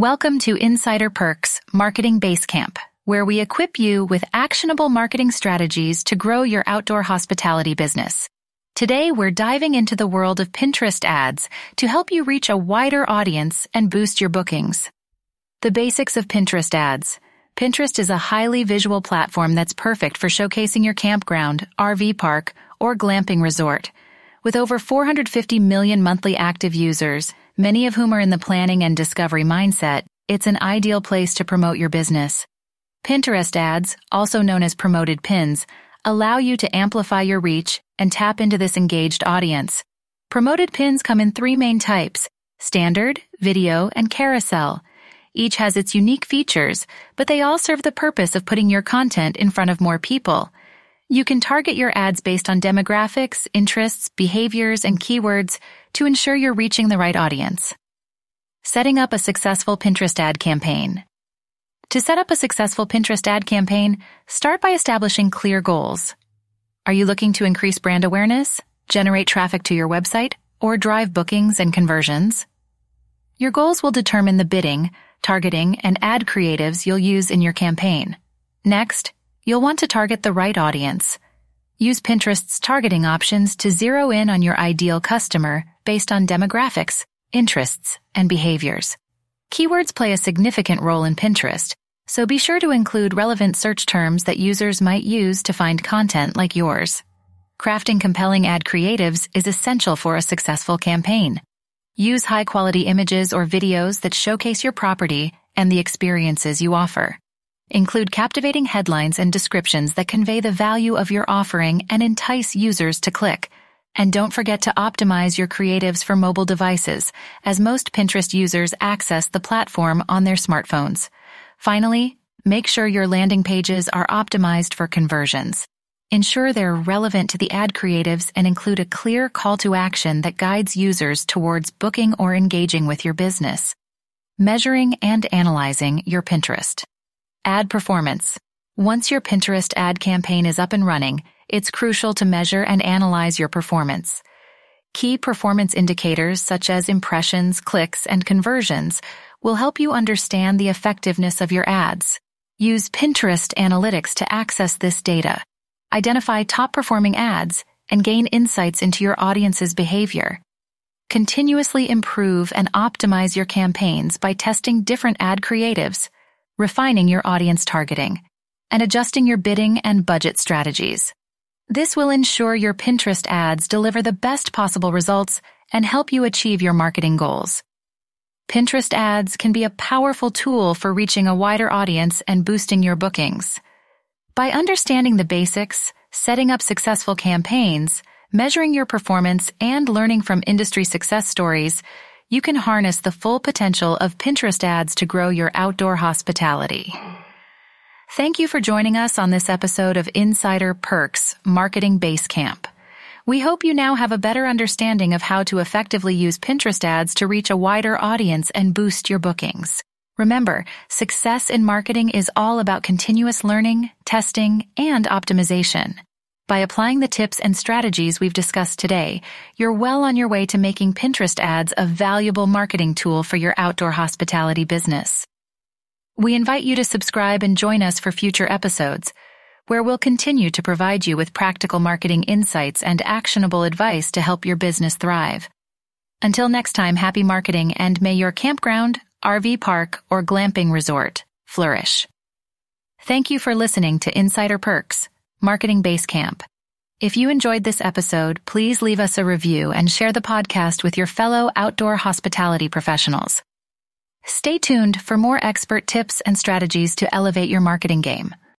Welcome to Insider Perks Marketing Basecamp, where we equip you with actionable marketing strategies to grow your outdoor hospitality business. Today, we're diving into the world of Pinterest ads to help you reach a wider audience and boost your bookings. The basics of Pinterest ads. Pinterest is a highly visual platform that's perfect for showcasing your campground, RV park, or glamping resort. With over 450 million monthly active users, many of whom are in the planning and discovery mindset, it's an ideal place to promote your business. Pinterest ads, also known as promoted pins, allow you to amplify your reach and tap into this engaged audience. Promoted pins come in three main types standard, video, and carousel. Each has its unique features, but they all serve the purpose of putting your content in front of more people. You can target your ads based on demographics, interests, behaviors, and keywords to ensure you're reaching the right audience. Setting up a successful Pinterest ad campaign. To set up a successful Pinterest ad campaign, start by establishing clear goals. Are you looking to increase brand awareness, generate traffic to your website, or drive bookings and conversions? Your goals will determine the bidding, targeting, and ad creatives you'll use in your campaign. Next, You'll want to target the right audience. Use Pinterest's targeting options to zero in on your ideal customer based on demographics, interests, and behaviors. Keywords play a significant role in Pinterest, so be sure to include relevant search terms that users might use to find content like yours. Crafting compelling ad creatives is essential for a successful campaign. Use high quality images or videos that showcase your property and the experiences you offer. Include captivating headlines and descriptions that convey the value of your offering and entice users to click. And don't forget to optimize your creatives for mobile devices, as most Pinterest users access the platform on their smartphones. Finally, make sure your landing pages are optimized for conversions. Ensure they're relevant to the ad creatives and include a clear call to action that guides users towards booking or engaging with your business. Measuring and analyzing your Pinterest. Ad performance. Once your Pinterest ad campaign is up and running, it's crucial to measure and analyze your performance. Key performance indicators such as impressions, clicks, and conversions will help you understand the effectiveness of your ads. Use Pinterest analytics to access this data. Identify top performing ads and gain insights into your audience's behavior. Continuously improve and optimize your campaigns by testing different ad creatives refining your audience targeting, and adjusting your bidding and budget strategies. This will ensure your Pinterest ads deliver the best possible results and help you achieve your marketing goals. Pinterest ads can be a powerful tool for reaching a wider audience and boosting your bookings. By understanding the basics, setting up successful campaigns, measuring your performance, and learning from industry success stories, you can harness the full potential of Pinterest ads to grow your outdoor hospitality. Thank you for joining us on this episode of Insider Perks Marketing Basecamp. We hope you now have a better understanding of how to effectively use Pinterest ads to reach a wider audience and boost your bookings. Remember, success in marketing is all about continuous learning, testing, and optimization. By applying the tips and strategies we've discussed today, you're well on your way to making Pinterest ads a valuable marketing tool for your outdoor hospitality business. We invite you to subscribe and join us for future episodes, where we'll continue to provide you with practical marketing insights and actionable advice to help your business thrive. Until next time, happy marketing and may your campground, RV park, or glamping resort flourish. Thank you for listening to Insider Perks. Marketing Basecamp. If you enjoyed this episode, please leave us a review and share the podcast with your fellow outdoor hospitality professionals. Stay tuned for more expert tips and strategies to elevate your marketing game.